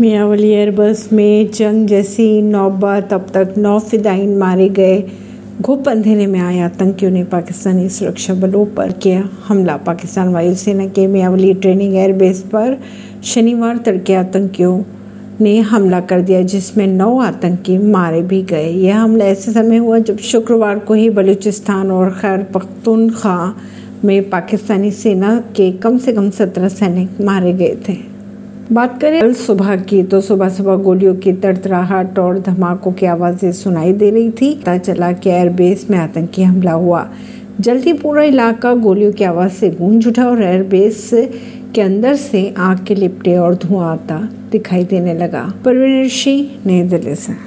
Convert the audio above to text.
Mianwali Airbus में जंग जैसी नौबत अब तक नौ फिदाइन मारे गए। घुप अंधेरे में आए आतंकियों ने पाकिस्तानी सुरक्षा बलों पर किया हमला। पाकिस्तान वायुसेना के मियावली ट्रेनिंग एयरबेस पर शनिवार तड़के आतंकियों ने हमला कर दिया, जिसमें नौ आतंकी मारे भी गए। यह हमला ऐसे समय हुआ जब शुक्रवार को ही बलूचिस्तान और खैर पख्तूनख्वा में पाकिस्तानी सेना के कम से कम सत्रह सैनिक मारे गए थे। बात करें कल सुबह की तो सुबह सुबह गोलियों की तड़तराहट और धमाकों की आवाज़ें सुनाई दे रही थी। पता चला कि एयरबेस में आतंकी हमला हुआ। जल्द ही पूरा इलाका गोलियों की आवाज़ से गूंज उठा और एयरबेस के अंदर से आग के लिपटे और धुआँ आता दिखाई देने लगा। परवीन सिंह नई दिल्ली से।